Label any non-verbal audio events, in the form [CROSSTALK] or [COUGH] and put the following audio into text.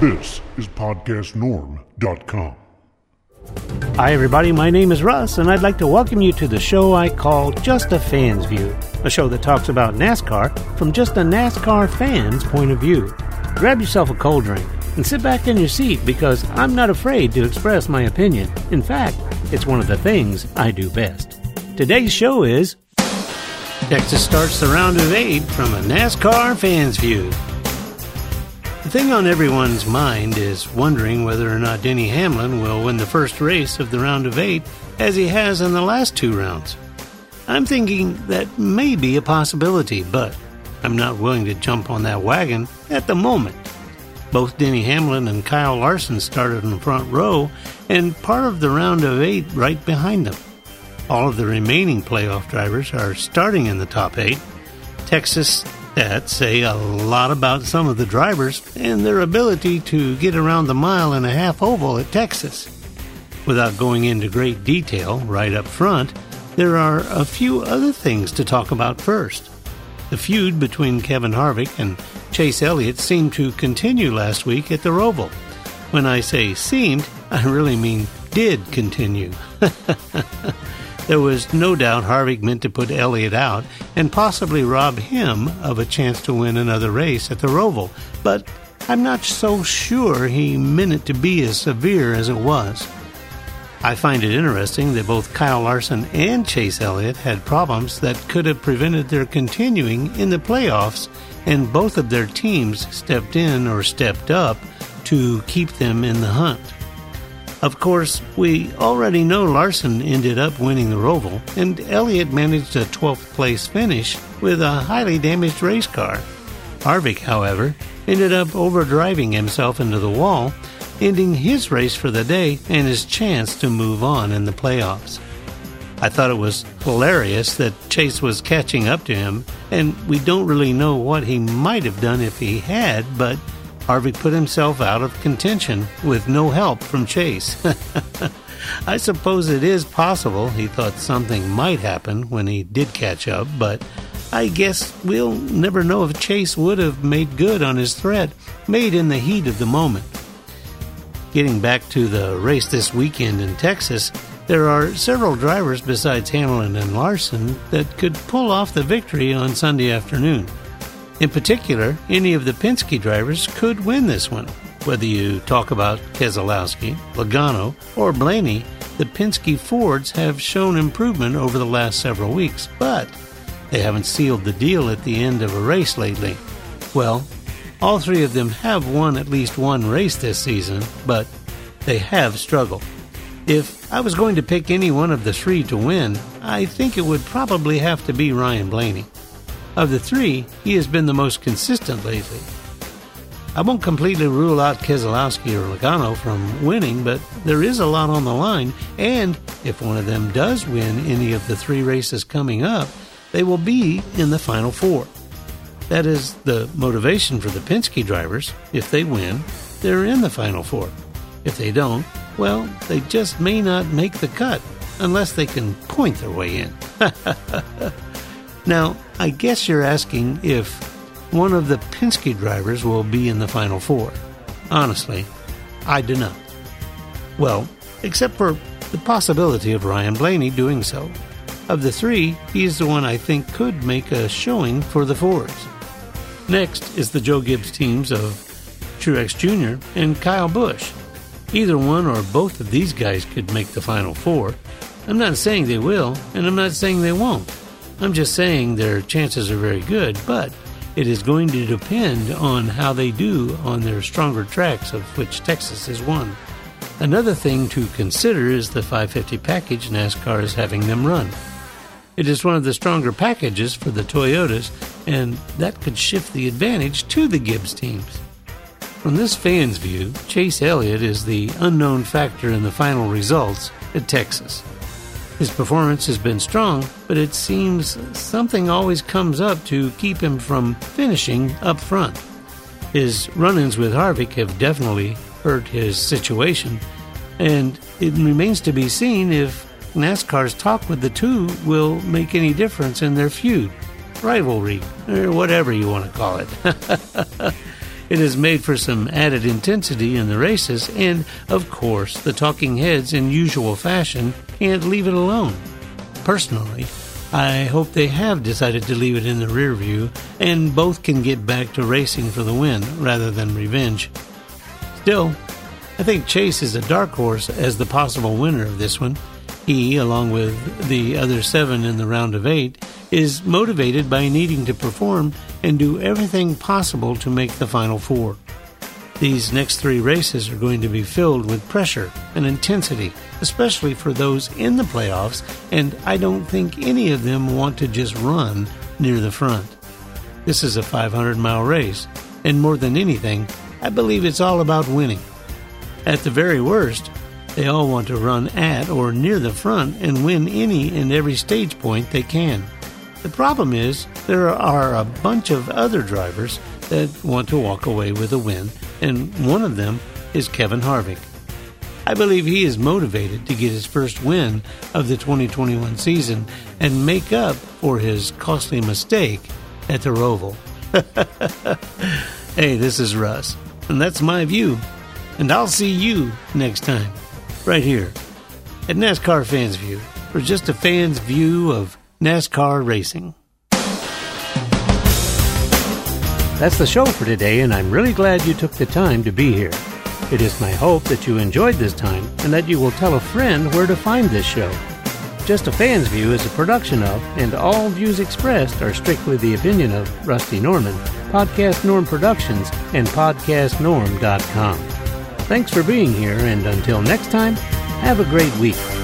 This is PodcastNorm.com. Hi, everybody. My name is Russ, and I'd like to welcome you to the show I call Just a Fan's View, a show that talks about NASCAR from just a NASCAR fan's point of view. Grab yourself a cold drink and sit back in your seat because I'm not afraid to express my opinion. In fact, it's one of the things I do best. Today's show is Texas starts the round of eight from a NASCAR fan's view. The thing on everyone's mind is wondering whether or not Denny Hamlin will win the first race of the round of eight as he has in the last two rounds. I'm thinking that may be a possibility, but I'm not willing to jump on that wagon at the moment. Both Denny Hamlin and Kyle Larson started in the front row, and part of the round of eight right behind them. All of the remaining playoff drivers are starting in the top eight. Texas that say a lot about some of the drivers and their ability to get around the mile and a half oval at Texas. Without going into great detail right up front, there are a few other things to talk about first. The feud between Kevin Harvick and Chase Elliott seemed to continue last week at the Roval. When I say seemed, I really mean did continue. [LAUGHS] There was no doubt Harvick meant to put Elliott out and possibly rob him of a chance to win another race at the Roval, but I'm not so sure he meant it to be as severe as it was. I find it interesting that both Kyle Larson and Chase Elliott had problems that could have prevented their continuing in the playoffs, and both of their teams stepped in or stepped up to keep them in the hunt. Of course, we already know Larson ended up winning the Roval, and Elliott managed a 12th place finish with a highly damaged race car. Harvick, however, ended up overdriving himself into the wall, ending his race for the day and his chance to move on in the playoffs. I thought it was hilarious that Chase was catching up to him, and we don't really know what he might have done if he had, but Harvick put himself out of contention with no help from Chase. [LAUGHS] I suppose it is possible he thought something might happen when he did catch up, but I guess we'll never know if Chase would have made good on his threat made in the heat of the moment. Getting back to the race this weekend in Texas, there are several drivers besides Hamlin and Larson that could pull off the victory on Sunday afternoon. In particular, any of the Penske drivers could win this one. Whether you talk about Keselowski, Logano, or Blaney, the Penske Fords have shown improvement over the last several weeks, but they haven't sealed the deal at the end of a race lately. Well, all three of them have won at least one race this season, but they have struggled. If I was going to pick any one of the three to win, I think it would probably have to be Ryan Blaney. Of the three, he has been the most consistent lately. I won't completely rule out Keselowski or Logano from winning, but there is a lot on the line, and if one of them does win any of the three races coming up, they will be in the final four. That is the motivation for the Penske drivers. If they win, they're in the final four. If they don't, well, they just may not make the cut unless they can point their way in. [LAUGHS] now, I guess you're asking if one of the Penske drivers will be in the Final Four. Honestly, I do not. Well, except for the possibility of Ryan Blaney doing so. Of the three, he is the one I think could make a showing for the Fords. Next is the Joe Gibbs teams of Truex Jr. and Kyle Busch. Either one or both of these guys could make the Final Four. I'm not saying they will, and I'm not saying they won't. I'm just saying their chances are very good, but it is going to depend on how they do on their stronger tracks, of which Texas is one. Another thing to consider is the 550 package NASCAR is having them run. It is one of the stronger packages for the Toyotas, and that could shift the advantage to the Gibbs teams. From this fan's view, Chase Elliott is the unknown factor in the final results at Texas. His performance has been strong, but it seems something always comes up to keep him from finishing up front. His run ins with Harvick have definitely hurt his situation, and it remains to be seen if NASCAR's talk with the two will make any difference in their feud, rivalry, or whatever you want to call it. [LAUGHS] It has made for some added intensity in the races, and, of course, the talking heads, in usual fashion, can't leave it alone. Personally, I hope they have decided to leave it in the rear view and both can get back to racing for the win rather than revenge. Still, I think Chase is a dark horse as the possible winner of this one. He, along with the other seven in the round of eight, is motivated by needing to perform and do everything possible to make the final four. These next three races are going to be filled with pressure and intensity, especially for those in the playoffs, and I don't think any of them want to just run near the front. This is a 500 mile race, and more than anything, I believe it's all about winning. At the very worst, they all want to run at or near the front and win any and every stage point they can. The problem is, there are a bunch of other drivers that want to walk away with a win, and one of them is Kevin Harvick. I believe he is motivated to get his first win of the 2021 season and make up for his costly mistake at the Roval. [LAUGHS] hey, this is Russ, and that's my view. And I'll see you next time, right here at NASCAR Fans View, for just a fan's view of NASCAR racing. That's the show for today, and I'm really glad you took the time to be here. It is my hope that you enjoyed this time and that you will tell a friend where to find this show. Just a Fan's View is a production of, and all views expressed are strictly the opinion of Rusty Norman, Podcast Norm Productions, and PodcastNorm.com. Thanks for being here, and until next time, have a great week.